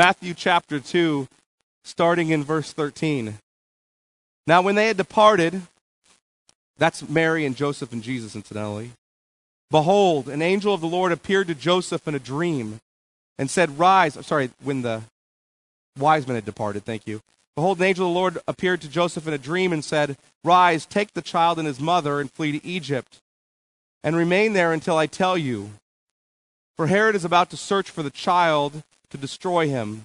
Matthew chapter 2, starting in verse 13. Now, when they had departed, that's Mary and Joseph and Jesus, incidentally. Behold, an angel of the Lord appeared to Joseph in a dream and said, Rise. Sorry, when the wise men had departed, thank you. Behold, an angel of the Lord appeared to Joseph in a dream and said, Rise, take the child and his mother and flee to Egypt, and remain there until I tell you. For Herod is about to search for the child to destroy him.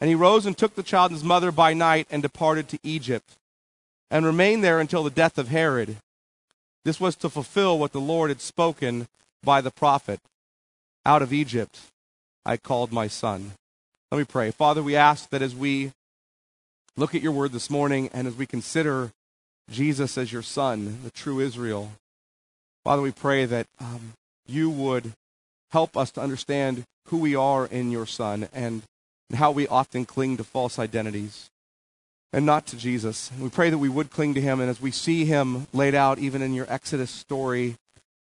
And he rose and took the child and his mother by night and departed to Egypt, and remained there until the death of Herod. This was to fulfill what the Lord had spoken by the prophet Out of Egypt I called my son. Let me pray. Father, we ask that as we look at your word this morning and as we consider Jesus as your son, the true Israel, Father, we pray that um, you would help us to understand who we are in your son and, and how we often cling to false identities and not to Jesus. We pray that we would cling to him, and as we see him laid out, even in your Exodus story,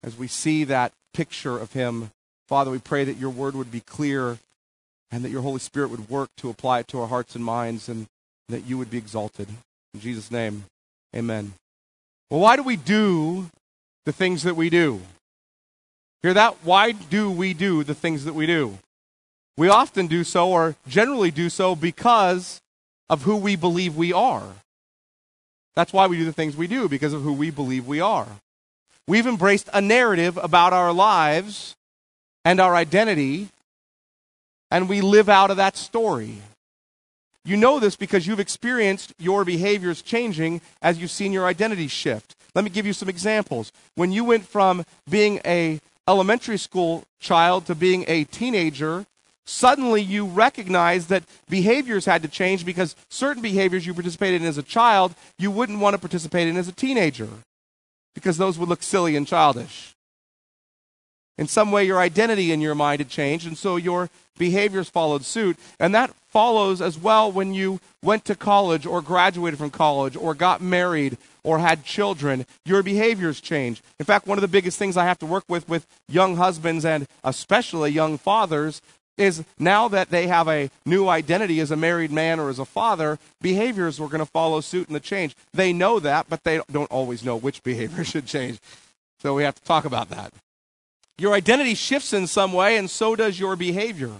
as we see that picture of him, Father, we pray that your word would be clear and that your Holy Spirit would work to apply it to our hearts and minds, and that you would be exalted. In Jesus' name, amen. Well, why do we do the things that we do? Hear that? Why do we do the things that we do? We often do so, or generally do so, because of who we believe we are. That's why we do the things we do, because of who we believe we are. We've embraced a narrative about our lives and our identity, and we live out of that story. You know this because you've experienced your behaviors changing as you've seen your identity shift. Let me give you some examples. When you went from being a elementary school child to being a teenager, suddenly you recognize that behaviors had to change because certain behaviors you participated in as a child, you wouldn't want to participate in as a teenager because those would look silly and childish. In some way, your identity in your mind had changed, and so your behaviors followed suit. And that follows as well when you went to college or graduated from college or got married or had children. Your behaviors change. In fact, one of the biggest things I have to work with with young husbands and especially young fathers is now that they have a new identity as a married man or as a father, behaviors were going to follow suit in the change. They know that, but they don't always know which behavior should change. So we have to talk about that. Your identity shifts in some way, and so does your behavior.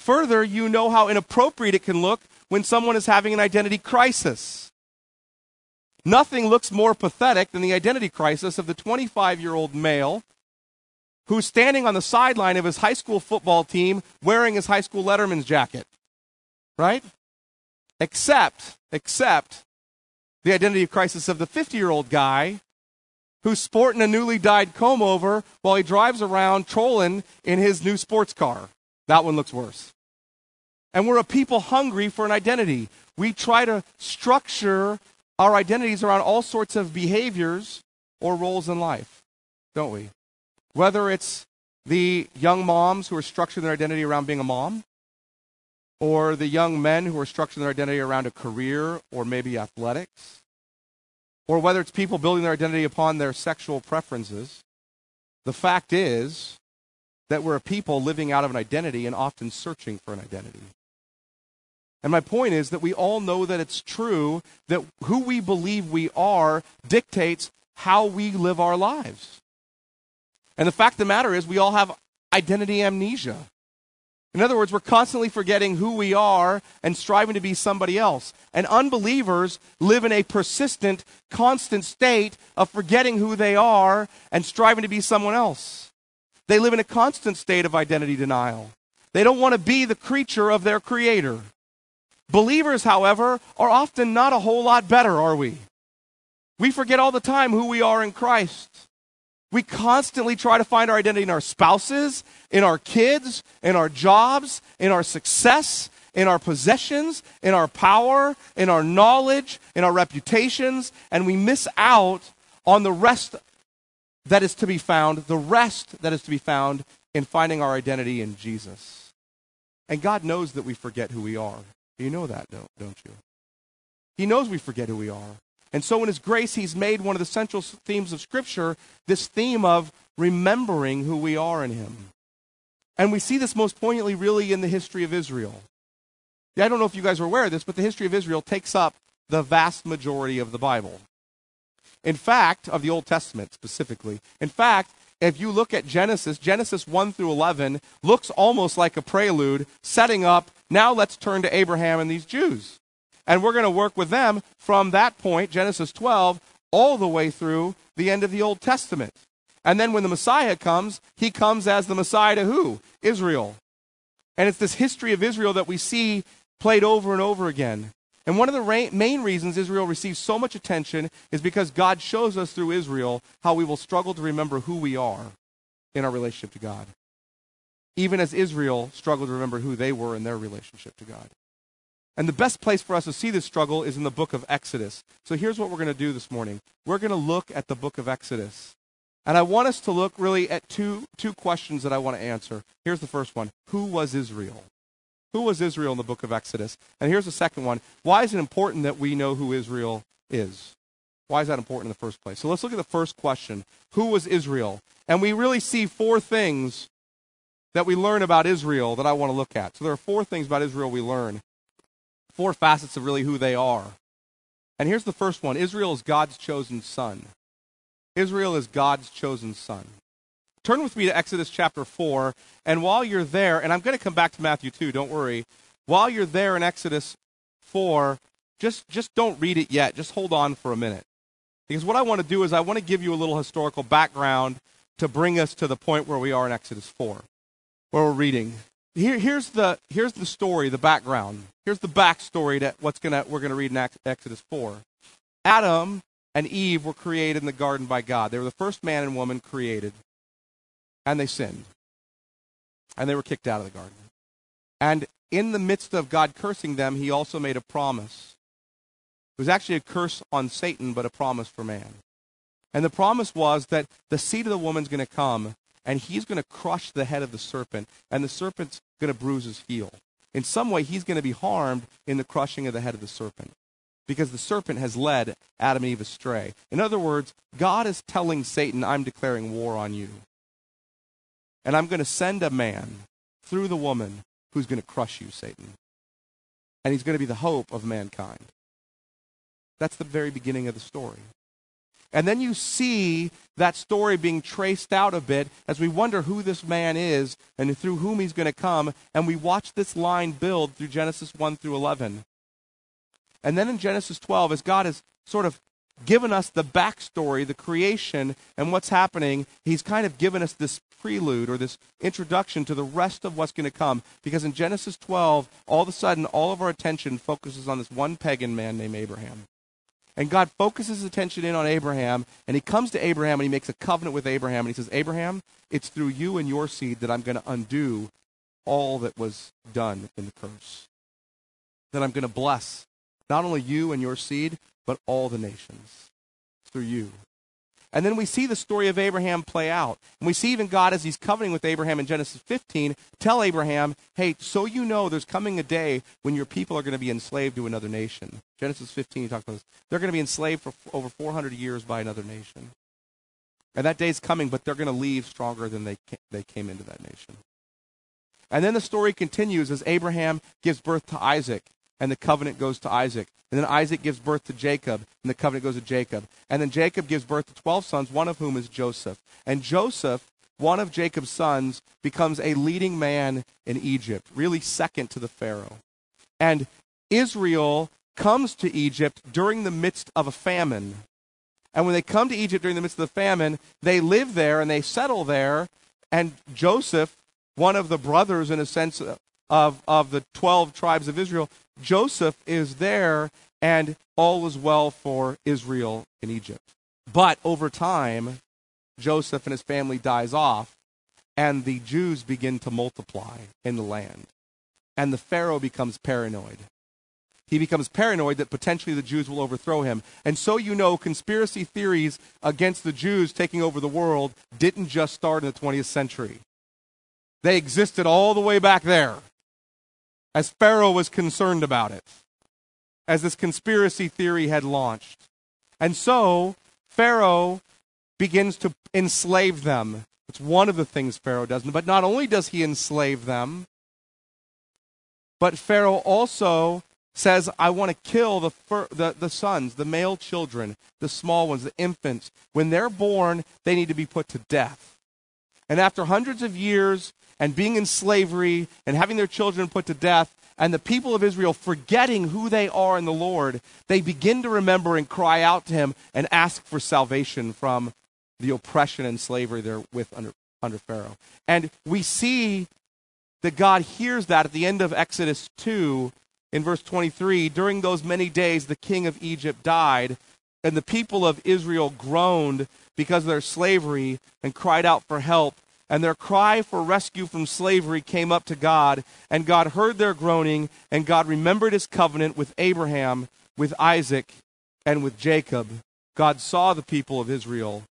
Further, you know how inappropriate it can look when someone is having an identity crisis. Nothing looks more pathetic than the identity crisis of the 25 year old male who's standing on the sideline of his high school football team wearing his high school Letterman's jacket. Right? Except, except the identity crisis of the 50 year old guy who's sporting a newly dyed comb over while he drives around trolling in his new sports car. That one looks worse. And we're a people hungry for an identity. We try to structure our identities are around all sorts of behaviors or roles in life, don't we? Whether it's the young moms who are structuring their identity around being a mom, or the young men who are structuring their identity around a career or maybe athletics, or whether it's people building their identity upon their sexual preferences, the fact is that we're a people living out of an identity and often searching for an identity. And my point is that we all know that it's true that who we believe we are dictates how we live our lives. And the fact of the matter is, we all have identity amnesia. In other words, we're constantly forgetting who we are and striving to be somebody else. And unbelievers live in a persistent, constant state of forgetting who they are and striving to be someone else. They live in a constant state of identity denial. They don't want to be the creature of their creator. Believers, however, are often not a whole lot better, are we? We forget all the time who we are in Christ. We constantly try to find our identity in our spouses, in our kids, in our jobs, in our success, in our possessions, in our power, in our knowledge, in our reputations, and we miss out on the rest that is to be found, the rest that is to be found in finding our identity in Jesus. And God knows that we forget who we are. You know that, don't, you? He knows we forget who we are. And so, in His grace, He's made one of the central themes of Scripture this theme of remembering who we are in Him. And we see this most poignantly really in the history of Israel. I don't know if you guys are aware of this, but the history of Israel takes up the vast majority of the Bible. In fact, of the Old Testament specifically. In fact, if you look at Genesis, Genesis 1 through 11 looks almost like a prelude setting up, now let's turn to Abraham and these Jews. And we're going to work with them from that point, Genesis 12, all the way through the end of the Old Testament. And then when the Messiah comes, he comes as the Messiah to who? Israel. And it's this history of Israel that we see played over and over again. And one of the main reasons Israel receives so much attention is because God shows us through Israel how we will struggle to remember who we are in our relationship to God. Even as Israel struggled to remember who they were in their relationship to God. And the best place for us to see this struggle is in the book of Exodus. So here's what we're going to do this morning we're going to look at the book of Exodus. And I want us to look really at two, two questions that I want to answer. Here's the first one Who was Israel? Who was Israel in the book of Exodus? And here's the second one. Why is it important that we know who Israel is? Why is that important in the first place? So let's look at the first question. Who was Israel? And we really see four things that we learn about Israel that I want to look at. So there are four things about Israel we learn. Four facets of really who they are. And here's the first one Israel is God's chosen son. Israel is God's chosen son. Turn with me to Exodus chapter 4. And while you're there, and I'm going to come back to Matthew 2, don't worry. While you're there in Exodus 4, just, just don't read it yet. Just hold on for a minute. Because what I want to do is I want to give you a little historical background to bring us to the point where we are in Exodus 4, where we're reading. Here, here's, the, here's the story, the background. Here's the backstory that what's gonna, we're going to read in Exodus 4. Adam and Eve were created in the garden by God. They were the first man and woman created and they sinned. And they were kicked out of the garden. And in the midst of God cursing them, he also made a promise. It was actually a curse on Satan, but a promise for man. And the promise was that the seed of the woman's going to come, and he's going to crush the head of the serpent, and the serpent's going to bruise his heel. In some way, he's going to be harmed in the crushing of the head of the serpent because the serpent has led Adam and Eve astray. In other words, God is telling Satan, I'm declaring war on you. And I'm going to send a man through the woman who's going to crush you, Satan. And he's going to be the hope of mankind. That's the very beginning of the story. And then you see that story being traced out a bit as we wonder who this man is and through whom he's going to come. And we watch this line build through Genesis 1 through 11. And then in Genesis 12, as God is sort of given us the backstory, the creation, and what's happening, he's kind of given us this prelude or this introduction to the rest of what's going to come. Because in Genesis 12, all of a sudden, all of our attention focuses on this one pagan man named Abraham. And God focuses his attention in on Abraham, and he comes to Abraham and he makes a covenant with Abraham, and he says, Abraham, it's through you and your seed that I'm going to undo all that was done in the curse. That I'm going to bless not only you and your seed, but all the nations through you. And then we see the story of Abraham play out. And we see even God, as he's covenanting with Abraham in Genesis 15, tell Abraham, hey, so you know there's coming a day when your people are going to be enslaved to another nation. Genesis 15, he talks about this. They're going to be enslaved for over 400 years by another nation. And that day's coming, but they're going to leave stronger than they, they came into that nation. And then the story continues as Abraham gives birth to Isaac and the covenant goes to Isaac. And then Isaac gives birth to Jacob, and the covenant goes to Jacob. And then Jacob gives birth to 12 sons, one of whom is Joseph. And Joseph, one of Jacob's sons, becomes a leading man in Egypt, really second to the Pharaoh. And Israel comes to Egypt during the midst of a famine. And when they come to Egypt during the midst of the famine, they live there and they settle there. And Joseph, one of the brothers, in a sense, of, of the 12 tribes of Israel, Joseph is there and all is well for Israel in Egypt. But over time, Joseph and his family dies off and the Jews begin to multiply in the land. And the Pharaoh becomes paranoid. He becomes paranoid that potentially the Jews will overthrow him. And so you know, conspiracy theories against the Jews taking over the world didn't just start in the 20th century. They existed all the way back there as Pharaoh was concerned about it, as this conspiracy theory had launched. And so Pharaoh begins to enslave them. It's one of the things Pharaoh does. But not only does he enslave them, but Pharaoh also says, I want to kill the, fir- the, the sons, the male children, the small ones, the infants. When they're born, they need to be put to death. And after hundreds of years and being in slavery and having their children put to death, and the people of Israel forgetting who they are in the Lord, they begin to remember and cry out to him and ask for salvation from the oppression and slavery they're with under, under Pharaoh. And we see that God hears that at the end of Exodus 2 in verse 23 during those many days the king of Egypt died and the people of Israel groaned because of their slavery and cried out for help and their cry for rescue from slavery came up to God and God heard their groaning and God remembered his covenant with Abraham with Isaac and with Jacob. God saw the people of Israel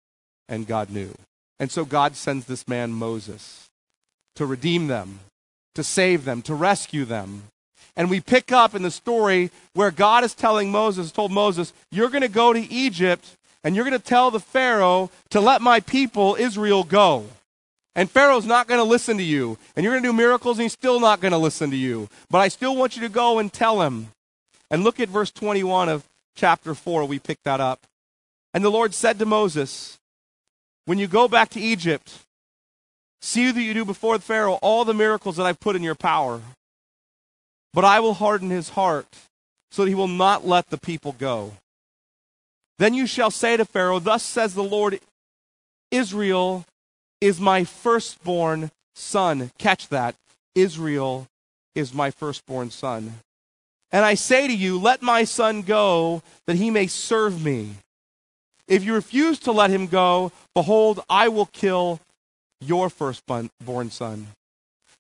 and God knew. And so God sends this man Moses to redeem them to save them to rescue them. And we pick up in the story where God is telling Moses, told Moses, You're going to go to Egypt and you're going to tell the Pharaoh to let my people, Israel, go. And Pharaoh's not going to listen to you. And you're going to do miracles and he's still not going to listen to you. But I still want you to go and tell him. And look at verse 21 of chapter 4. We pick that up. And the Lord said to Moses, When you go back to Egypt, see that you do before Pharaoh all the miracles that I've put in your power. But I will harden his heart so that he will not let the people go. Then you shall say to Pharaoh, Thus says the Lord, Israel is my firstborn son. Catch that. Israel is my firstborn son. And I say to you, Let my son go, that he may serve me. If you refuse to let him go, behold, I will kill your firstborn son.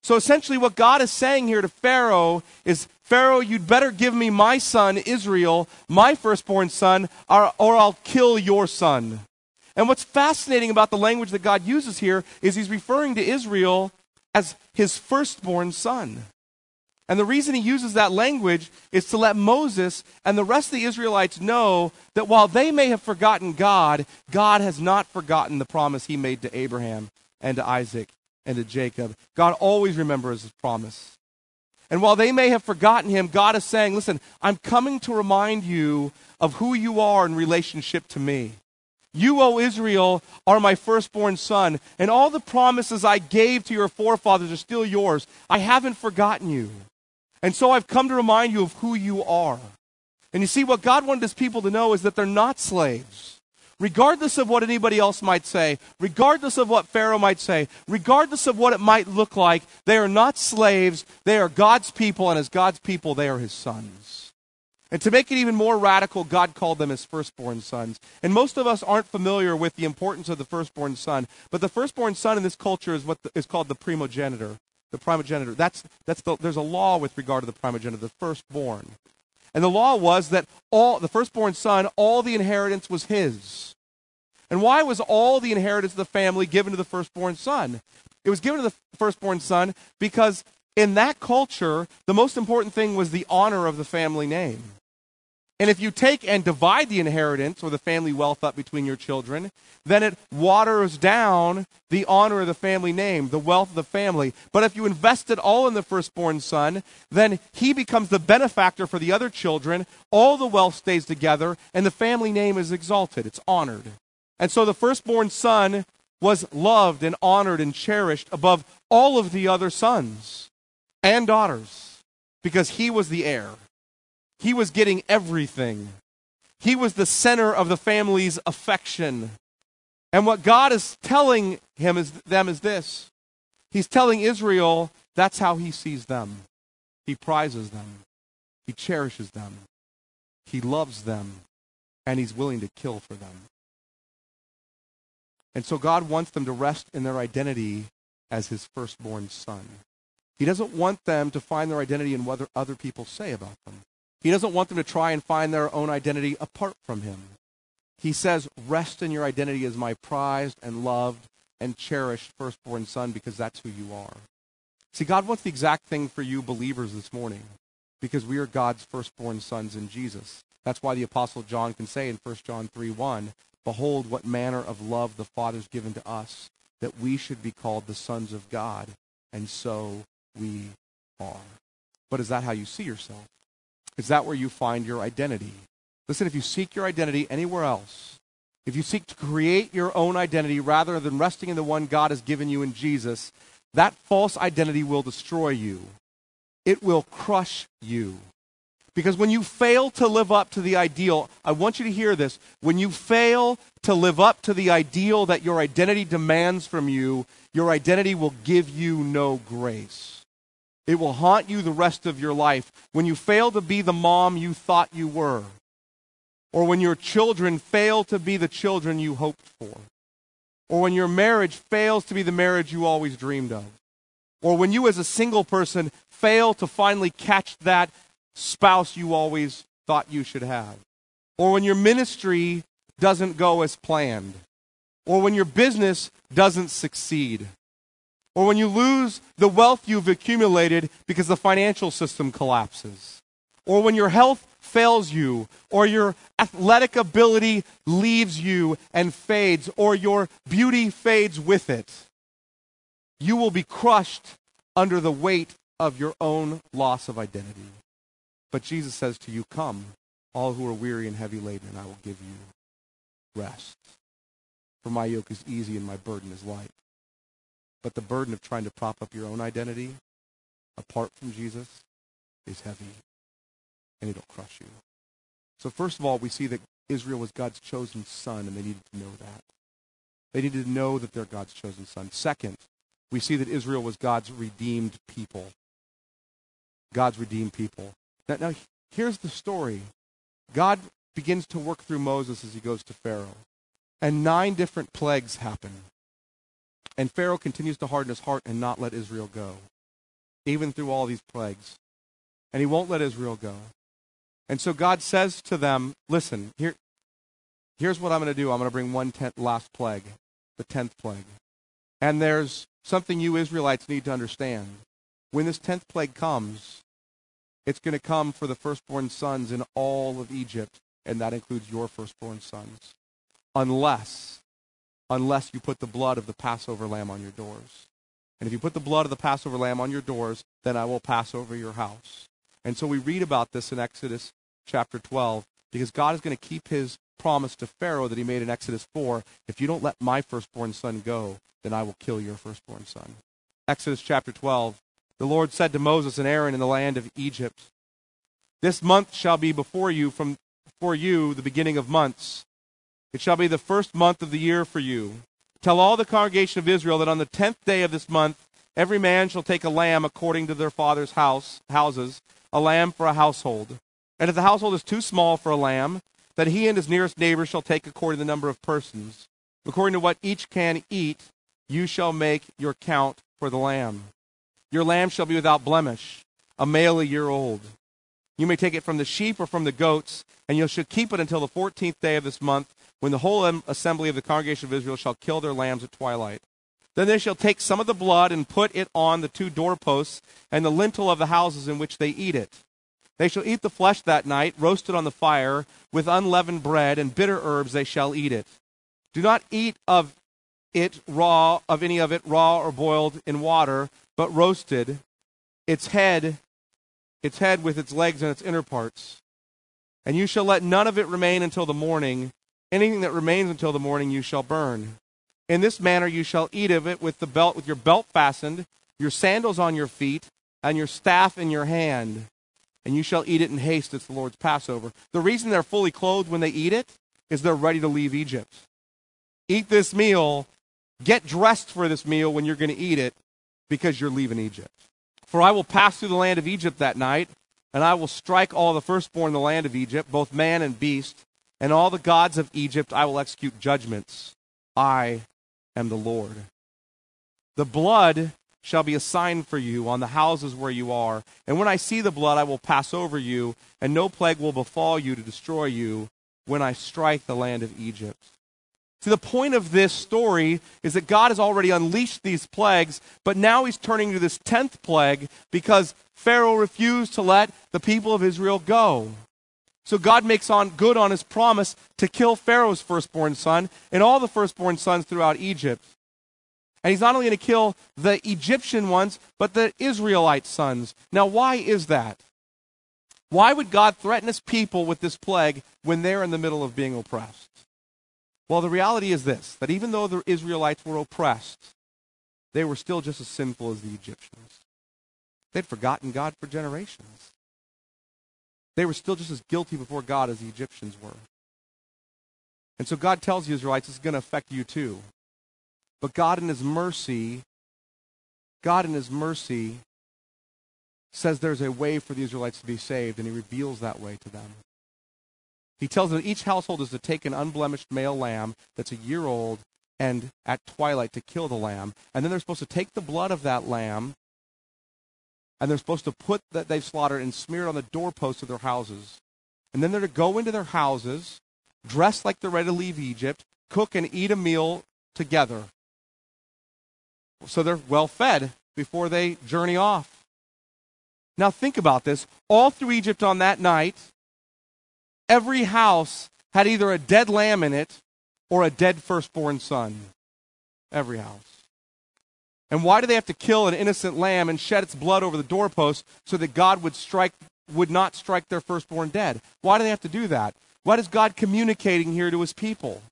So essentially, what God is saying here to Pharaoh is Pharaoh, you'd better give me my son, Israel, my firstborn son, or, or I'll kill your son. And what's fascinating about the language that God uses here is he's referring to Israel as his firstborn son. And the reason he uses that language is to let Moses and the rest of the Israelites know that while they may have forgotten God, God has not forgotten the promise he made to Abraham and to Isaac and to Jacob. God always remembers his promise. And while they may have forgotten him, God is saying, Listen, I'm coming to remind you of who you are in relationship to me. You, O Israel, are my firstborn son, and all the promises I gave to your forefathers are still yours. I haven't forgotten you. And so I've come to remind you of who you are. And you see, what God wanted his people to know is that they're not slaves regardless of what anybody else might say, regardless of what Pharaoh might say, regardless of what it might look like, they are not slaves. They are God's people, and as God's people, they are his sons. And to make it even more radical, God called them his firstborn sons. And most of us aren't familiar with the importance of the firstborn son, but the firstborn son in this culture is what is called the primogenitor. The primogenitor. That's, that's the, there's a law with regard to the primogenitor, the firstborn. And the law was that all the firstborn son, all the inheritance was his. And why was all the inheritance of the family given to the firstborn son? It was given to the firstborn son because in that culture, the most important thing was the honor of the family name. And if you take and divide the inheritance or the family wealth up between your children, then it waters down the honor of the family name, the wealth of the family. But if you invest it all in the firstborn son, then he becomes the benefactor for the other children. All the wealth stays together, and the family name is exalted, it's honored. And so the firstborn son was loved and honored and cherished above all of the other sons and daughters because he was the heir. He was getting everything. He was the center of the family's affection. And what God is telling him is them is this. He's telling Israel that's how he sees them. He prizes them. He cherishes them. He loves them. And he's willing to kill for them. And so God wants them to rest in their identity as his firstborn son. He doesn't want them to find their identity in what other people say about them. He doesn't want them to try and find their own identity apart from him. He says, Rest in your identity as my prized and loved and cherished firstborn son because that's who you are. See, God wants the exact thing for you believers this morning because we are God's firstborn sons in Jesus. That's why the Apostle John can say in 1 John 3 1, Behold, what manner of love the Father's given to us, that we should be called the sons of God, and so we are. But is that how you see yourself? Is that where you find your identity? Listen, if you seek your identity anywhere else, if you seek to create your own identity rather than resting in the one God has given you in Jesus, that false identity will destroy you. It will crush you. Because when you fail to live up to the ideal, I want you to hear this. When you fail to live up to the ideal that your identity demands from you, your identity will give you no grace. It will haunt you the rest of your life. When you fail to be the mom you thought you were, or when your children fail to be the children you hoped for, or when your marriage fails to be the marriage you always dreamed of, or when you as a single person fail to finally catch that spouse you always thought you should have, or when your ministry doesn't go as planned, or when your business doesn't succeed, or when you lose the wealth you've accumulated because the financial system collapses, or when your health fails you, or your athletic ability leaves you and fades, or your beauty fades with it, you will be crushed under the weight of your own loss of identity. But Jesus says to you, Come, all who are weary and heavy laden, and I will give you rest. For my yoke is easy and my burden is light. But the burden of trying to prop up your own identity apart from Jesus is heavy and it'll crush you. So, first of all, we see that Israel was God's chosen son, and they needed to know that. They needed to know that they're God's chosen son. Second, we see that Israel was God's redeemed people. God's redeemed people. Now, now here's the story God begins to work through Moses as he goes to Pharaoh, and nine different plagues happen. And Pharaoh continues to harden his heart and not let Israel go, even through all these plagues. And he won't let Israel go. And so God says to them, listen, here, here's what I'm going to do. I'm going to bring one tenth, last plague, the tenth plague. And there's something you Israelites need to understand. When this tenth plague comes, it's going to come for the firstborn sons in all of Egypt, and that includes your firstborn sons. Unless, unless you put the blood of the Passover lamb on your doors. And if you put the blood of the Passover lamb on your doors, then I will pass over your house. And so we read about this in Exodus chapter 12 because God is going to keep his promise to Pharaoh that he made in Exodus 4 if you don't let my firstborn son go, then I will kill your firstborn son. Exodus chapter 12 The Lord said to Moses and Aaron in the land of Egypt, This month shall be before you from for you the beginning of months. It shall be the first month of the year for you. Tell all the congregation of Israel that on the tenth day of this month every man shall take a lamb according to their father's house houses, a lamb for a household. And if the household is too small for a lamb, then he and his nearest neighbor shall take according to the number of persons. According to what each can eat, you shall make your count for the lamb. Your lamb shall be without blemish, a male a year old. You may take it from the sheep or from the goats, and you shall keep it until the fourteenth day of this month, when the whole assembly of the congregation of Israel shall kill their lambs at twilight. Then they shall take some of the blood and put it on the two doorposts and the lintel of the houses in which they eat it. They shall eat the flesh that night, roasted on the fire, with unleavened bread and bitter herbs they shall eat it. Do not eat of it raw, of any of it raw or boiled in water, but roasted, its head, its head with its legs and its inner parts. And you shall let none of it remain until the morning. Anything that remains until the morning you shall burn. In this manner you shall eat of it with the belt with your belt fastened, your sandals on your feet, and your staff in your hand and you shall eat it in haste. It's the Lord's Passover. The reason they're fully clothed when they eat it is they're ready to leave Egypt. Eat this meal, get dressed for this meal when you're going to eat it because you're leaving Egypt. For I will pass through the land of Egypt that night, and I will strike all the firstborn in the land of Egypt, both man and beast, and all the gods of Egypt I will execute judgments. I am the Lord. The blood shall be a sign for you on the houses where you are. And when I see the blood, I will pass over you, and no plague will befall you to destroy you when I strike the land of Egypt. See, the point of this story is that God has already unleashed these plagues, but now he's turning to this tenth plague because Pharaoh refused to let the people of Israel go. So God makes on good on his promise to kill Pharaoh's firstborn son and all the firstborn sons throughout Egypt. And he's not only going to kill the Egyptian ones, but the Israelite sons. Now, why is that? Why would God threaten his people with this plague when they're in the middle of being oppressed? Well, the reality is this that even though the Israelites were oppressed, they were still just as sinful as the Egyptians. They'd forgotten God for generations. They were still just as guilty before God as the Egyptians were. And so God tells the Israelites it's going to affect you too. But God in his mercy, God in his mercy says there's a way for the Israelites to be saved, and he reveals that way to them. He tells them each household is to take an unblemished male lamb that's a year old and at twilight to kill the lamb. And then they're supposed to take the blood of that lamb and they're supposed to put that they've slaughtered and smear it on the doorposts of their houses. And then they're to go into their houses, dressed like they're ready to leave Egypt, cook and eat a meal together. So they're well fed before they journey off. Now think about this. All through Egypt on that night, every house had either a dead lamb in it or a dead firstborn son. Every house. And why do they have to kill an innocent lamb and shed its blood over the doorpost so that God would strike would not strike their firstborn dead? Why do they have to do that? What is God communicating here to his people?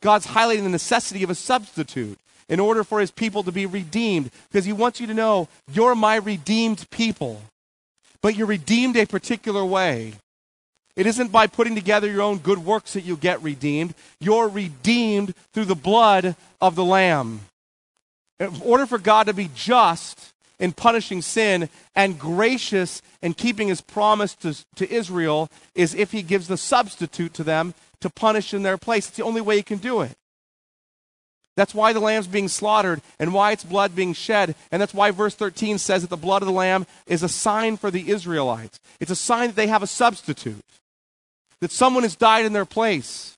God's highlighting the necessity of a substitute in order for his people to be redeemed because he wants you to know you're my redeemed people. But you're redeemed a particular way. It isn't by putting together your own good works that you get redeemed. You're redeemed through the blood of the Lamb. In order for God to be just in punishing sin and gracious in keeping his promise to, to Israel, is if he gives the substitute to them to punish in their place. It's the only way he can do it. That's why the lamb's being slaughtered and why its blood being shed. And that's why verse 13 says that the blood of the lamb is a sign for the Israelites. It's a sign that they have a substitute, that someone has died in their place.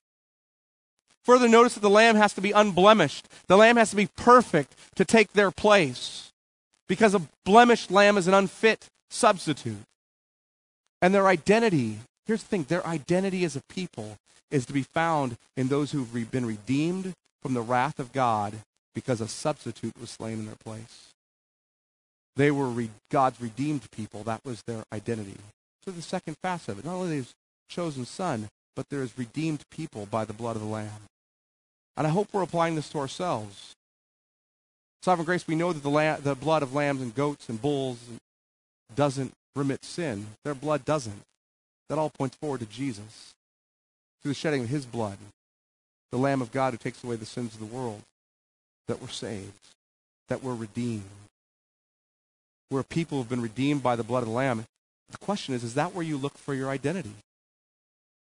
Further, notice that the lamb has to be unblemished. The lamb has to be perfect to take their place because a blemished lamb is an unfit substitute. And their identity, here's the thing their identity as a people is to be found in those who've been redeemed from the wrath of God because a substitute was slain in their place. They were re- God's redeemed people. That was their identity. So the second facet of it, not only is chosen son, but there is redeemed people by the blood of the Lamb. And I hope we're applying this to ourselves. Sovereign grace, we know that the, la- the blood of lambs and goats and bulls doesn't remit sin. Their blood doesn't. That all points forward to Jesus. Through the shedding of his blood, the Lamb of God who takes away the sins of the world, that we're saved, that we're redeemed. We're a people who've been redeemed by the blood of the Lamb. The question is, is that where you look for your identity?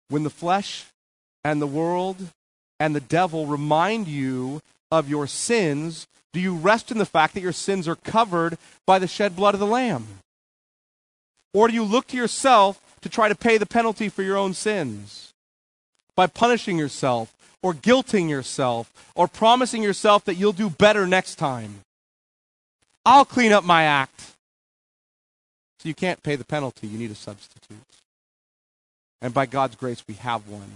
When the flesh and the world and the devil remind you of your sins, do you rest in the fact that your sins are covered by the shed blood of the Lamb? Or do you look to yourself to try to pay the penalty for your own sins by punishing yourself or guilting yourself or promising yourself that you'll do better next time? I'll clean up my act. So you can't pay the penalty, you need a substitute. And by God's grace, we have one.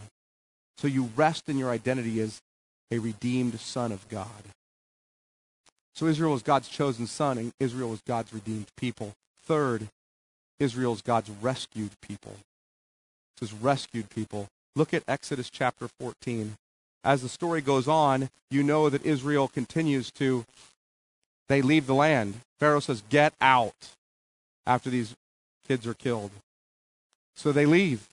So you rest in your identity as a redeemed son of God. So Israel was God's chosen son, and Israel was God's redeemed people. Third, Israel is God's rescued people. It says rescued people. Look at Exodus chapter 14. As the story goes on, you know that Israel continues to, they leave the land. Pharaoh says, Get out after these kids are killed. So they leave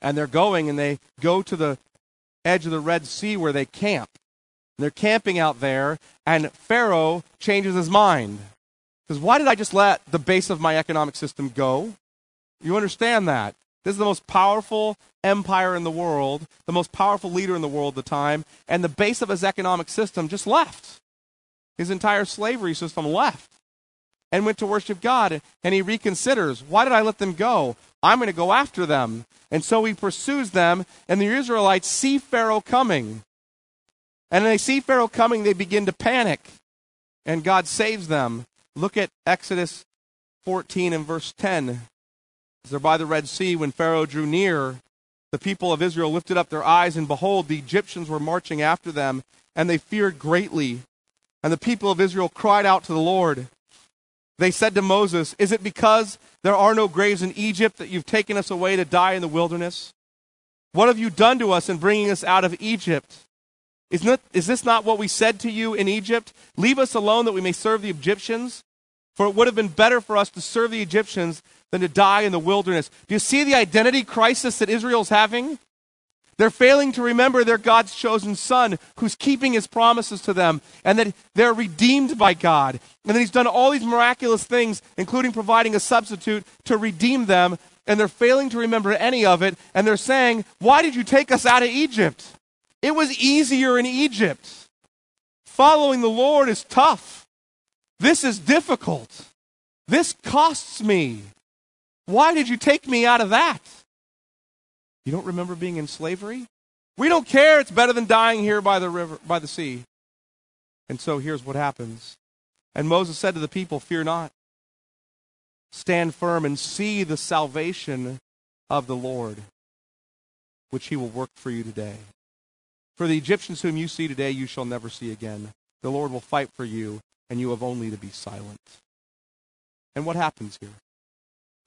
and they're going and they go to the edge of the Red Sea where they camp. And they're camping out there, and Pharaoh changes his mind. Because why did I just let the base of my economic system go? You understand that. This is the most powerful empire in the world, the most powerful leader in the world at the time, and the base of his economic system just left. His entire slavery system left and went to worship God. And he reconsiders why did I let them go? I'm going to go after them. And so he pursues them, and the Israelites see Pharaoh coming. And they see Pharaoh coming, they begin to panic, and God saves them. Look at Exodus 14 and verse 10. As they're by the Red Sea, when Pharaoh drew near, the people of Israel lifted up their eyes, and behold, the Egyptians were marching after them, and they feared greatly. and the people of Israel cried out to the Lord. They said to Moses, Is it because there are no graves in Egypt that you've taken us away to die in the wilderness? What have you done to us in bringing us out of Egypt? Is, not, is this not what we said to you in Egypt? Leave us alone that we may serve the Egyptians? For it would have been better for us to serve the Egyptians than to die in the wilderness. Do you see the identity crisis that Israel's having? They're failing to remember they're God's chosen son who's keeping his promises to them and that they're redeemed by God. And that he's done all these miraculous things, including providing a substitute to redeem them. And they're failing to remember any of it. And they're saying, Why did you take us out of Egypt? It was easier in Egypt. Following the Lord is tough. This is difficult. This costs me. Why did you take me out of that? You don't remember being in slavery? We don't care. It's better than dying here by the river, by the sea. And so here's what happens. And Moses said to the people, Fear not. Stand firm and see the salvation of the Lord, which he will work for you today. For the Egyptians whom you see today, you shall never see again. The Lord will fight for you, and you have only to be silent. And what happens here?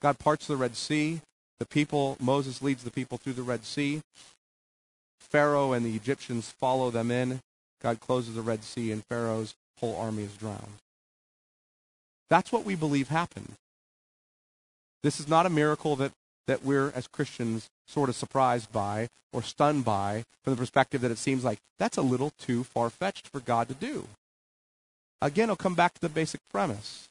God parts the Red Sea. The people, Moses leads the people through the Red Sea. Pharaoh and the Egyptians follow them in. God closes the Red Sea, and Pharaoh's whole army is drowned. That's what we believe happened. This is not a miracle that, that we're, as Christians, sort of surprised by or stunned by from the perspective that it seems like that's a little too far fetched for God to do. Again, I'll come back to the basic premise.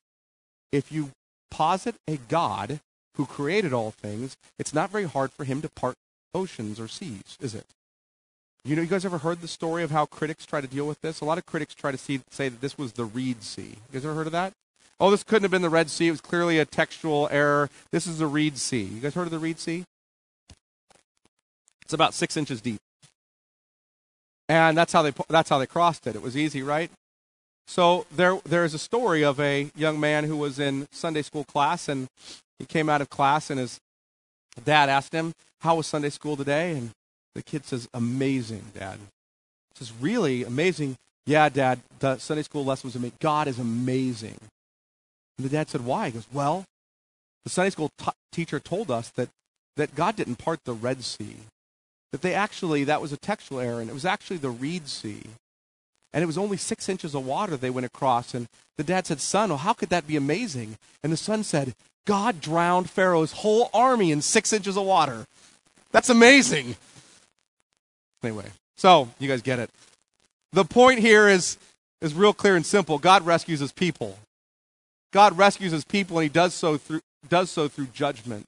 If you posit a God who created all things, it's not very hard for him to part oceans or seas, is it? You know, you guys ever heard the story of how critics try to deal with this? A lot of critics try to see, say that this was the Reed Sea. You guys ever heard of that? Oh, this couldn't have been the Red Sea. It was clearly a textual error. This is the Reed Sea. You guys heard of the Reed Sea? It's about six inches deep, and that's how they that's how they crossed it. It was easy, right? So there there is a story of a young man who was in Sunday school class, and he came out of class and his dad asked him, How was Sunday school today? And the kid says, Amazing, Dad. He says, Really? Amazing? Yeah, Dad, the Sunday school lesson was amazing. God is amazing. And the dad said, Why? He goes, Well, the Sunday school t- teacher told us that, that God didn't part the Red Sea. That they actually, that was a textual error, and it was actually the Reed Sea. And it was only six inches of water they went across. And the dad said, Son, well, how could that be amazing? And the son said, God drowned Pharaoh's whole army in six inches of water. That's amazing. Anyway, so you guys get it. The point here is, is real clear and simple. God rescues his people. God rescues his people, and he does so through, does so through judgment.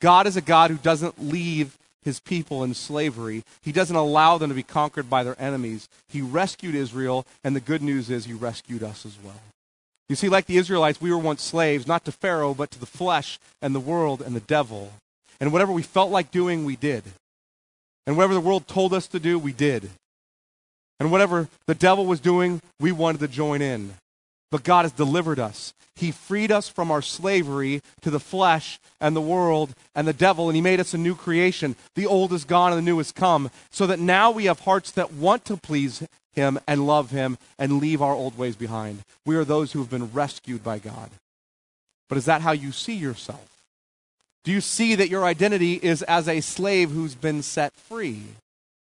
God is a God who doesn't leave his people in slavery. He doesn't allow them to be conquered by their enemies. He rescued Israel, and the good news is he rescued us as well. You see, like the Israelites, we were once slaves, not to Pharaoh, but to the flesh and the world and the devil. And whatever we felt like doing, we did. And whatever the world told us to do, we did. And whatever the devil was doing, we wanted to join in. But God has delivered us. He freed us from our slavery to the flesh and the world and the devil, and He made us a new creation. The old is gone and the new has come, so that now we have hearts that want to please him and love him and leave our old ways behind. We are those who have been rescued by God. But is that how you see yourself? Do you see that your identity is as a slave who's been set free?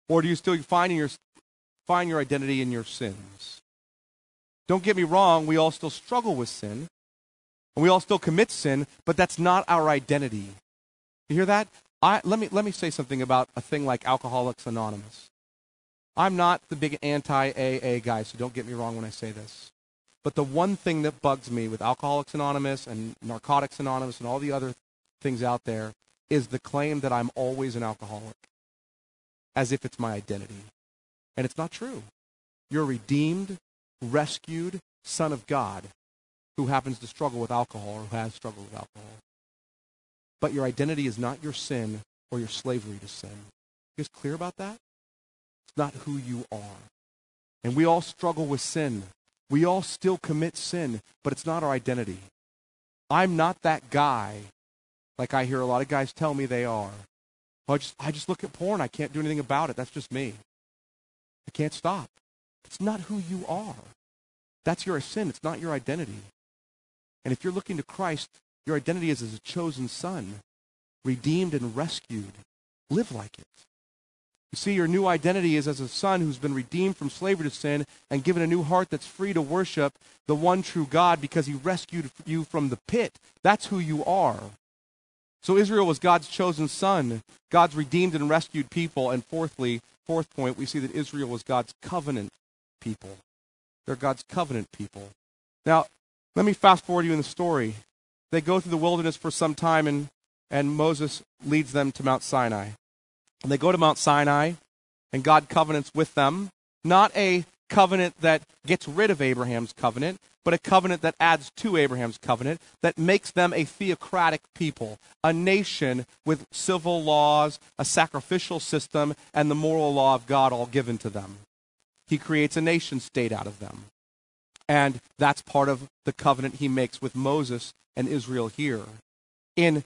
Or do you still find your, find your identity in your sins? Don't get me wrong, we all still struggle with sin. And we all still commit sin, but that's not our identity. You hear that? I, let, me, let me say something about a thing like Alcoholics Anonymous. I'm not the big anti AA guy, so don't get me wrong when I say this. But the one thing that bugs me with Alcoholics Anonymous and Narcotics Anonymous and all the other things out there is the claim that I'm always an alcoholic, as if it's my identity. And it's not true. You're redeemed, rescued son of God who happens to struggle with alcohol or who has struggled with alcohol. But your identity is not your sin or your slavery to sin. You guys clear about that? It's not who you are. And we all struggle with sin. We all still commit sin, but it's not our identity. I'm not that guy like I hear a lot of guys tell me they are. I just, I just look at porn. I can't do anything about it. That's just me. I can't stop. It's not who you are. that's your sin. It's not your identity. And if you're looking to Christ, your identity is as a chosen son, redeemed and rescued. Live like it. You see, your new identity is as a son who's been redeemed from slavery to sin and given a new heart that's free to worship the one true God because he rescued you from the pit. That's who you are. So Israel was God's chosen son, God's redeemed and rescued people. And fourthly, fourth point, we see that Israel was God's covenant people. They're God's covenant people. Now, let me fast forward you in the story. They go through the wilderness for some time, and, and Moses leads them to Mount Sinai. And they go to Mount Sinai, and God covenants with them. Not a covenant that gets rid of Abraham's covenant, but a covenant that adds to Abraham's covenant, that makes them a theocratic people, a nation with civil laws, a sacrificial system, and the moral law of God all given to them. He creates a nation state out of them. And that's part of the covenant he makes with Moses and Israel here. In,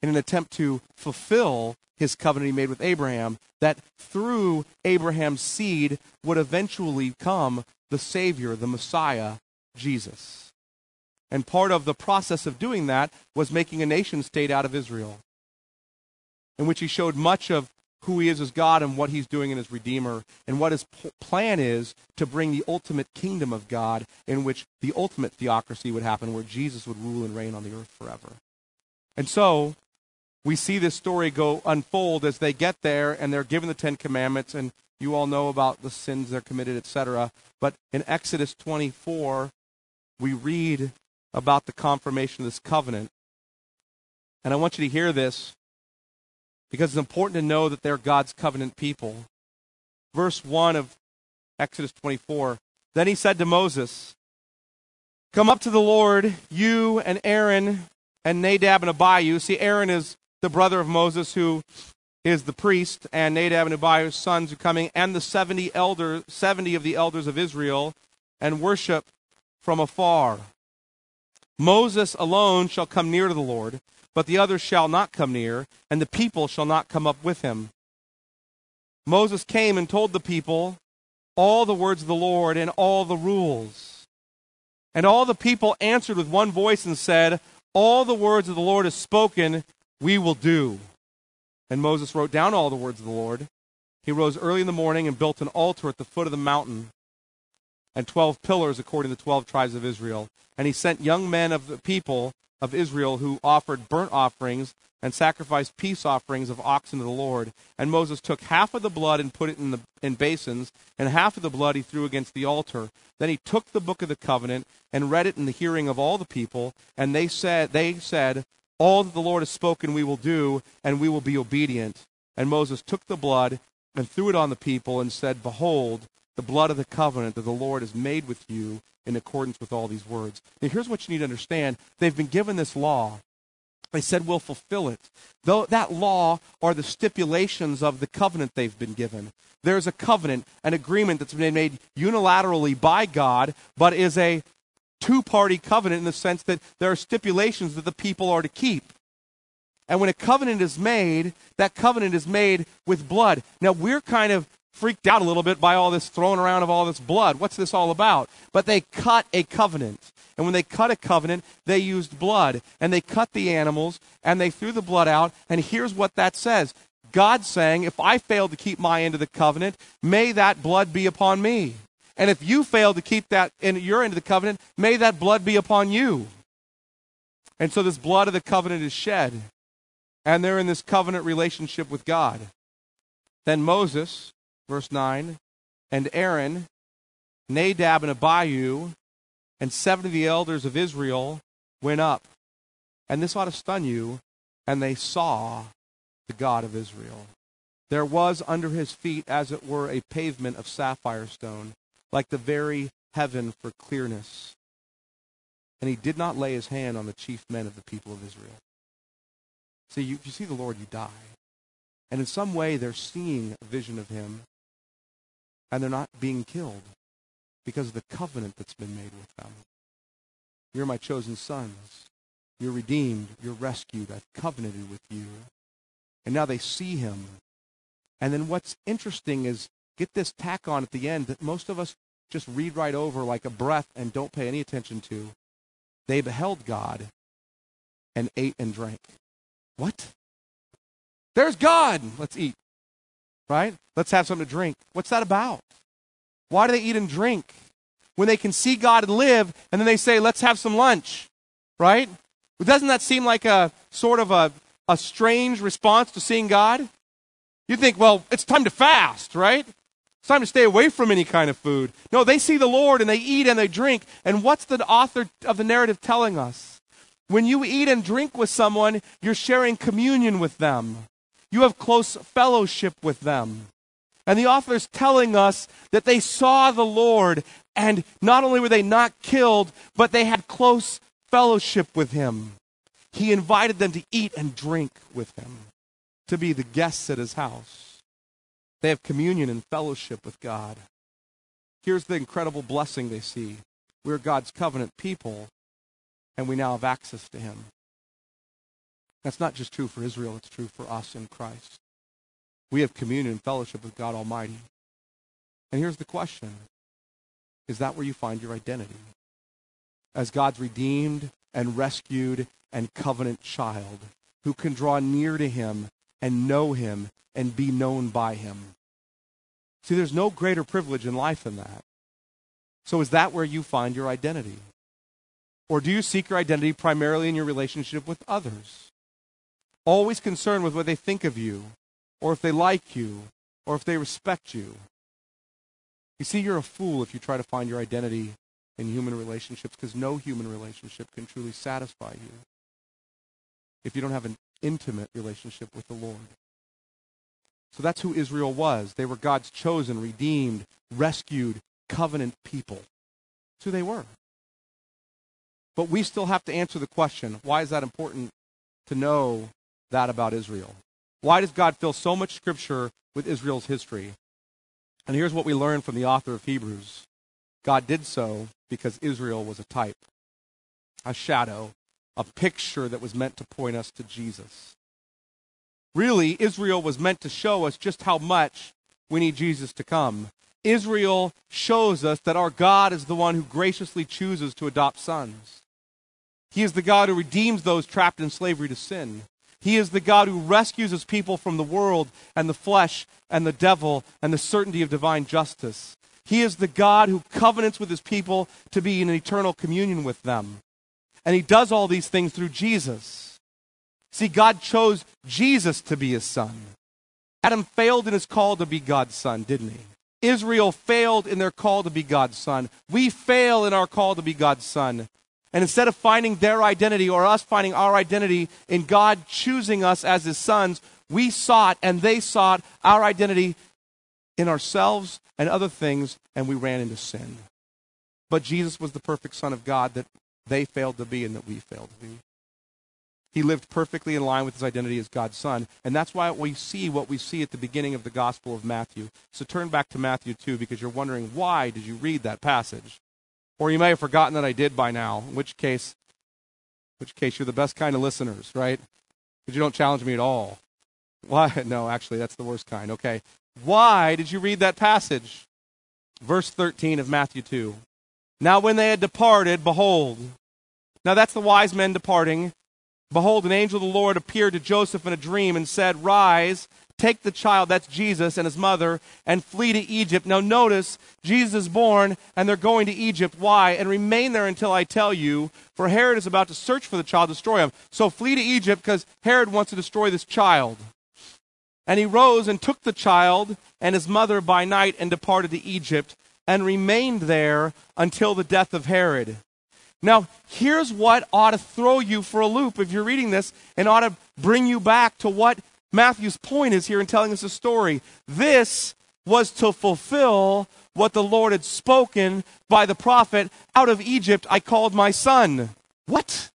in an attempt to fulfill his covenant he made with Abraham, that through Abraham's seed would eventually come the Savior, the Messiah, Jesus. And part of the process of doing that was making a nation state out of Israel, in which he showed much of who he is as God and what he's doing in his Redeemer, and what his p- plan is to bring the ultimate kingdom of God, in which the ultimate theocracy would happen, where Jesus would rule and reign on the earth forever. And so, we see this story go unfold as they get there and they're given the Ten Commandments, and you all know about the sins they're committed, etc. But in Exodus 24, we read about the confirmation of this covenant. And I want you to hear this because it's important to know that they're God's covenant people. Verse 1 of Exodus 24 Then he said to Moses, Come up to the Lord, you and Aaron and Nadab and Abihu. See, Aaron is the brother of Moses, who is the priest, and Nadab and Abihu's sons are coming, and the 70 elders, 70 of the elders of Israel, and worship from afar. Moses alone shall come near to the Lord, but the others shall not come near, and the people shall not come up with him. Moses came and told the people all the words of the Lord and all the rules. And all the people answered with one voice and said, All the words of the Lord is spoken, we will do. And Moses wrote down all the words of the Lord. He rose early in the morning and built an altar at the foot of the mountain and 12 pillars according to the 12 tribes of Israel. And he sent young men of the people of Israel who offered burnt offerings and sacrificed peace offerings of oxen to the Lord. And Moses took half of the blood and put it in, the, in basins, and half of the blood he threw against the altar. Then he took the book of the covenant and read it in the hearing of all the people. And they said, they said, all that the Lord has spoken we will do, and we will be obedient. And Moses took the blood and threw it on the people and said, Behold, the blood of the covenant that the Lord has made with you in accordance with all these words. Now, here's what you need to understand they've been given this law. They said, We'll fulfill it. Though that law are the stipulations of the covenant they've been given. There's a covenant, an agreement that's been made unilaterally by God, but is a two party covenant in the sense that there are stipulations that the people are to keep. And when a covenant is made, that covenant is made with blood. Now, we're kind of freaked out a little bit by all this throwing around of all this blood. What's this all about? But they cut a covenant. And when they cut a covenant, they used blood. And they cut the animals and they threw the blood out. And here's what that says God saying, If I fail to keep my end of the covenant, may that blood be upon me. And if you fail to keep that in your end of the covenant, may that blood be upon you. And so this blood of the covenant is shed. And they're in this covenant relationship with God. Then Moses, verse 9, and Aaron, Nadab and Abihu, and seven of the elders of Israel went up. And this ought to stun you. And they saw the God of Israel. There was under his feet, as it were, a pavement of sapphire stone like the very heaven for clearness. And he did not lay his hand on the chief men of the people of Israel. See, you, you see the Lord, you die. And in some way, they're seeing a vision of him, and they're not being killed because of the covenant that's been made with them. You're my chosen sons. You're redeemed. You're rescued. I've covenanted with you. And now they see him. And then what's interesting is get this tack on at the end that most of us just read right over like a breath and don't pay any attention to. They beheld God and ate and drank. What? There's God. Let's eat. Right? Let's have something to drink. What's that about? Why do they eat and drink? When they can see God and live, and then they say, let's have some lunch. Right? Doesn't that seem like a sort of a, a strange response to seeing God? You think, well, it's time to fast, right? It's time to stay away from any kind of food. No, they see the Lord and they eat and they drink. And what's the author of the narrative telling us? When you eat and drink with someone, you're sharing communion with them. You have close fellowship with them. And the author is telling us that they saw the Lord, and not only were they not killed, but they had close fellowship with him. He invited them to eat and drink with him, to be the guests at his house. They have communion and fellowship with God. Here's the incredible blessing they see we're God's covenant people, and we now have access to him. That's not just true for Israel, it's true for us in Christ. We have communion and fellowship with God Almighty. And here's the question Is that where you find your identity? As God's redeemed and rescued and covenant child who can draw near to him and know him and be known by him. See, there's no greater privilege in life than that. So, is that where you find your identity? Or do you seek your identity primarily in your relationship with others? Always concerned with what they think of you, or if they like you, or if they respect you. You see, you're a fool if you try to find your identity in human relationships because no human relationship can truly satisfy you if you don't have an intimate relationship with the Lord. So that's who Israel was. They were God's chosen, redeemed, rescued, covenant people. That's who they were. But we still have to answer the question why is that important to know that about Israel? Why does God fill so much scripture with Israel's history? And here's what we learn from the author of Hebrews God did so because Israel was a type, a shadow, a picture that was meant to point us to Jesus. Really, Israel was meant to show us just how much we need Jesus to come. Israel shows us that our God is the one who graciously chooses to adopt sons. He is the God who redeems those trapped in slavery to sin. He is the God who rescues his people from the world and the flesh and the devil and the certainty of divine justice. He is the God who covenants with his people to be in eternal communion with them. And he does all these things through Jesus. See, God chose Jesus to be his son. Adam failed in his call to be God's son, didn't he? Israel failed in their call to be God's son. We fail in our call to be God's son. And instead of finding their identity or us finding our identity in God choosing us as his sons, we sought and they sought our identity in ourselves and other things, and we ran into sin. But Jesus was the perfect Son of God that they failed to be and that we failed to be. He lived perfectly in line with his identity as God's Son. And that's why we see what we see at the beginning of the Gospel of Matthew. So turn back to Matthew 2 because you're wondering why did you read that passage? Or you may have forgotten that I did by now, in which case, which case you're the best kind of listeners, right? Because you don't challenge me at all. Why? No, actually, that's the worst kind. Okay. Why did you read that passage? Verse 13 of Matthew 2. Now, when they had departed, behold. Now, that's the wise men departing. Behold, an angel of the Lord appeared to Joseph in a dream and said, Rise, take the child, that's Jesus, and his mother, and flee to Egypt. Now, notice, Jesus is born, and they're going to Egypt. Why? And remain there until I tell you, for Herod is about to search for the child, destroy him. So flee to Egypt because Herod wants to destroy this child. And he rose and took the child and his mother by night and departed to Egypt and remained there until the death of Herod. Now, here's what ought to throw you for a loop if you're reading this and ought to bring you back to what Matthew's point is here in telling us a story. This was to fulfill what the Lord had spoken by the prophet out of Egypt, I called my son. What?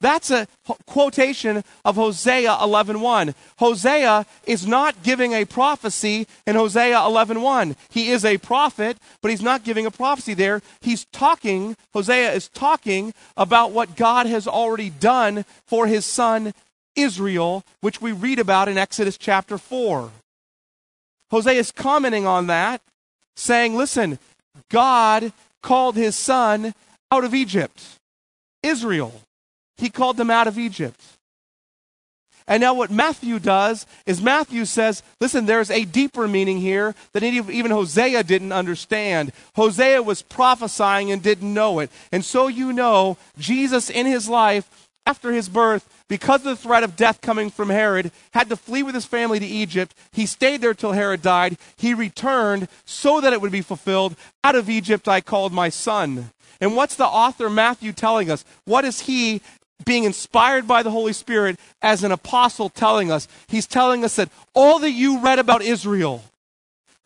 That's a quotation of Hosea 11:1. Hosea is not giving a prophecy in Hosea 11:1. He is a prophet, but he's not giving a prophecy there. He's talking, Hosea is talking about what God has already done for his son Israel, which we read about in Exodus chapter 4. Hosea is commenting on that, saying, "Listen, God called his son out of Egypt. Israel. He called them out of Egypt. And now, what Matthew does is Matthew says, listen, there's a deeper meaning here that even Hosea didn't understand. Hosea was prophesying and didn't know it. And so you know, Jesus in his life, after his birth, because of the threat of death coming from Herod, had to flee with his family to Egypt. He stayed there till Herod died. He returned so that it would be fulfilled. Out of Egypt I called my son. And what's the author Matthew telling us? What is he being inspired by the Holy Spirit as an apostle telling us. He's telling us that all that you read about Israel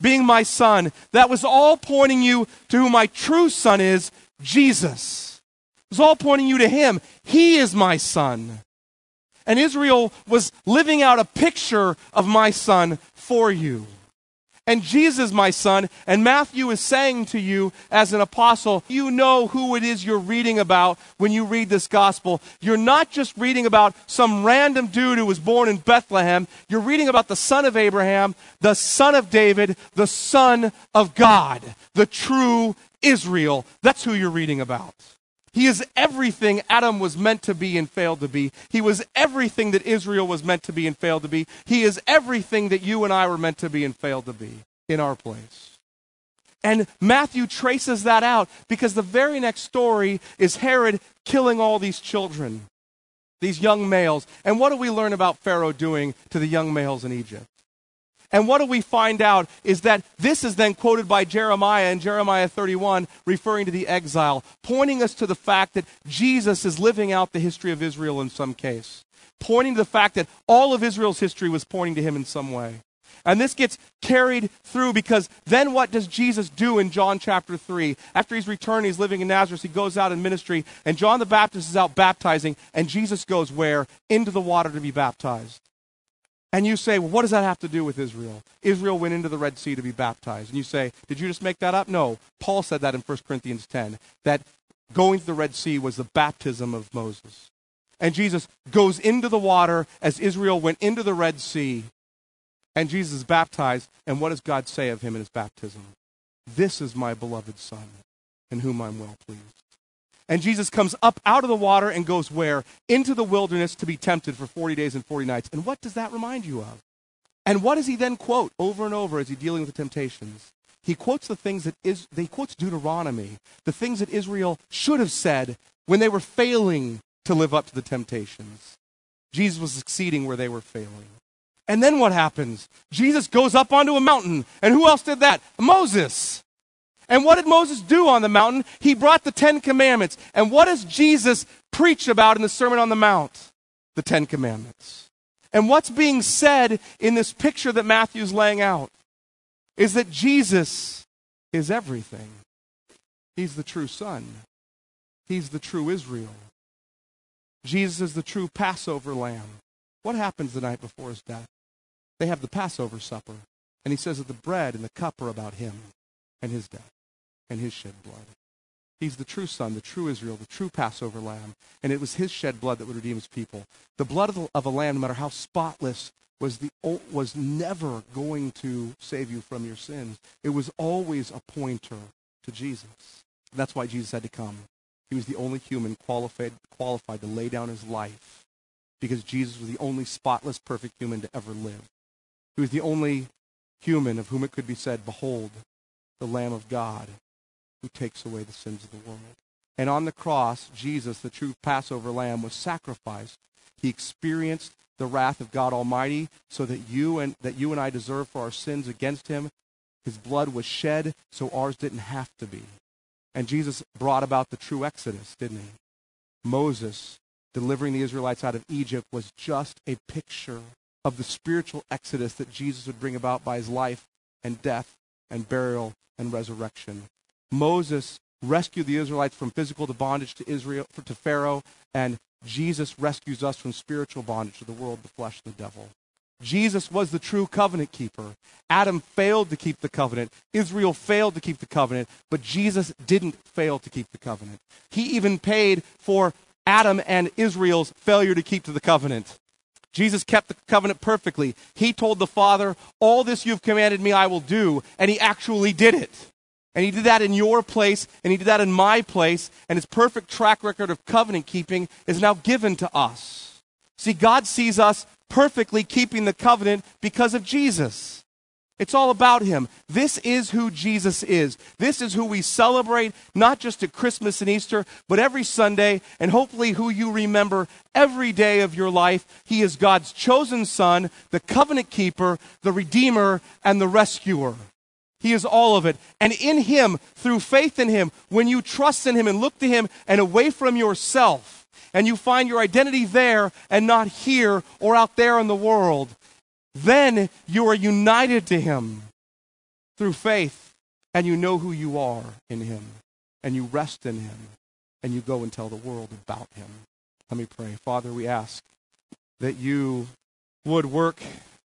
being my son, that was all pointing you to who my true son is, Jesus. It was all pointing you to him. He is my son. And Israel was living out a picture of my son for you and Jesus, my son. And Matthew is saying to you as an apostle, you know who it is you're reading about when you read this gospel. You're not just reading about some random dude who was born in Bethlehem. You're reading about the son of Abraham, the son of David, the son of God, the true Israel. That's who you're reading about. He is everything Adam was meant to be and failed to be. He was everything that Israel was meant to be and failed to be. He is everything that you and I were meant to be and failed to be in our place. And Matthew traces that out because the very next story is Herod killing all these children, these young males. And what do we learn about Pharaoh doing to the young males in Egypt? And what do we find out is that this is then quoted by Jeremiah in Jeremiah 31, referring to the exile, pointing us to the fact that Jesus is living out the history of Israel in some case, pointing to the fact that all of Israel's history was pointing to him in some way. And this gets carried through because then what does Jesus do in John chapter 3? After he's returned, he's living in Nazareth, he goes out in ministry, and John the Baptist is out baptizing, and Jesus goes where? Into the water to be baptized. And you say, well, what does that have to do with Israel? Israel went into the Red Sea to be baptized. And you say, did you just make that up? No. Paul said that in 1 Corinthians 10, that going to the Red Sea was the baptism of Moses. And Jesus goes into the water as Israel went into the Red Sea. And Jesus is baptized. And what does God say of him in his baptism? This is my beloved Son, in whom I'm well pleased. And Jesus comes up out of the water and goes where? Into the wilderness to be tempted for 40 days and 40 nights. And what does that remind you of? And what does he then quote over and over as he's dealing with the temptations? He quotes the things that is, he quotes Deuteronomy, the things that Israel should have said when they were failing to live up to the temptations. Jesus was succeeding where they were failing. And then what happens? Jesus goes up onto a mountain. And who else did that? Moses. And what did Moses do on the mountain? He brought the Ten Commandments. And what does Jesus preach about in the Sermon on the Mount? The Ten Commandments. And what's being said in this picture that Matthew's laying out is that Jesus is everything. He's the true Son, He's the true Israel. Jesus is the true Passover lamb. What happens the night before his death? They have the Passover supper. And he says that the bread and the cup are about him and his death and his shed blood. He's the true Son, the true Israel, the true Passover lamb. And it was his shed blood that would redeem his people. The blood of, of a lamb, no matter how spotless, was, the, was never going to save you from your sins. It was always a pointer to Jesus. That's why Jesus had to come. He was the only human qualified, qualified to lay down his life because Jesus was the only spotless, perfect human to ever live. He was the only human of whom it could be said, Behold, the Lamb of God who takes away the sins of the world. And on the cross, Jesus, the true Passover lamb, was sacrificed. He experienced the wrath of God Almighty so that you and that you and I deserve for our sins against him. His blood was shed so ours didn't have to be. And Jesus brought about the true exodus, didn't he? Moses delivering the Israelites out of Egypt was just a picture of the spiritual exodus that Jesus would bring about by his life and death and burial and resurrection. Moses rescued the Israelites from physical bondage to Israel to Pharaoh, and Jesus rescues us from spiritual bondage to the world, the flesh, the devil. Jesus was the true covenant keeper. Adam failed to keep the covenant. Israel failed to keep the covenant, but Jesus didn't fail to keep the covenant. He even paid for Adam and Israel's failure to keep to the covenant. Jesus kept the covenant perfectly. He told the Father, All this you've commanded me, I will do. And he actually did it. And he did that in your place, and he did that in my place, and his perfect track record of covenant keeping is now given to us. See, God sees us perfectly keeping the covenant because of Jesus. It's all about him. This is who Jesus is. This is who we celebrate, not just at Christmas and Easter, but every Sunday, and hopefully who you remember every day of your life. He is God's chosen Son, the covenant keeper, the Redeemer, and the rescuer. He is all of it. And in Him, through faith in Him, when you trust in Him and look to Him and away from yourself, and you find your identity there and not here or out there in the world, then you are united to Him through faith, and you know who you are in Him, and you rest in Him, and you go and tell the world about Him. Let me pray. Father, we ask that you would work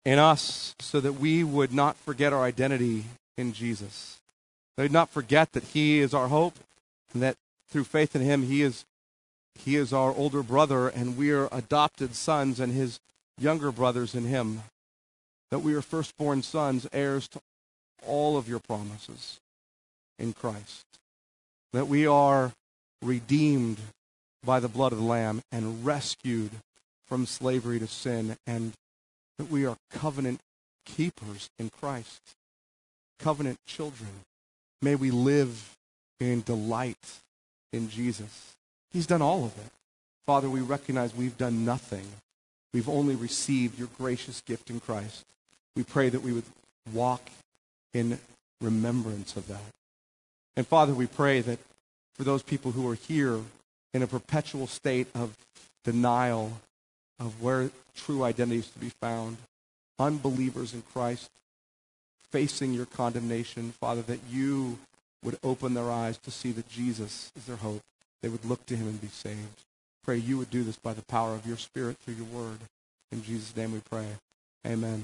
in us so that we would not forget our identity in Jesus. They would not forget that He is our hope, and that through faith in Him, He is He is our older brother, and we are adopted sons and His younger brothers in Him. That we are firstborn sons, heirs to all of your promises in Christ. That we are redeemed by the blood of the Lamb and rescued from slavery to sin, and that we are covenant keepers in Christ covenant children. May we live in delight in Jesus. He's done all of it. Father, we recognize we've done nothing. We've only received your gracious gift in Christ. We pray that we would walk in remembrance of that. And Father, we pray that for those people who are here in a perpetual state of denial of where true identity is to be found, unbelievers in Christ, facing your condemnation, Father, that you would open their eyes to see that Jesus is their hope. They would look to him and be saved. Pray you would do this by the power of your Spirit through your word. In Jesus' name we pray. Amen.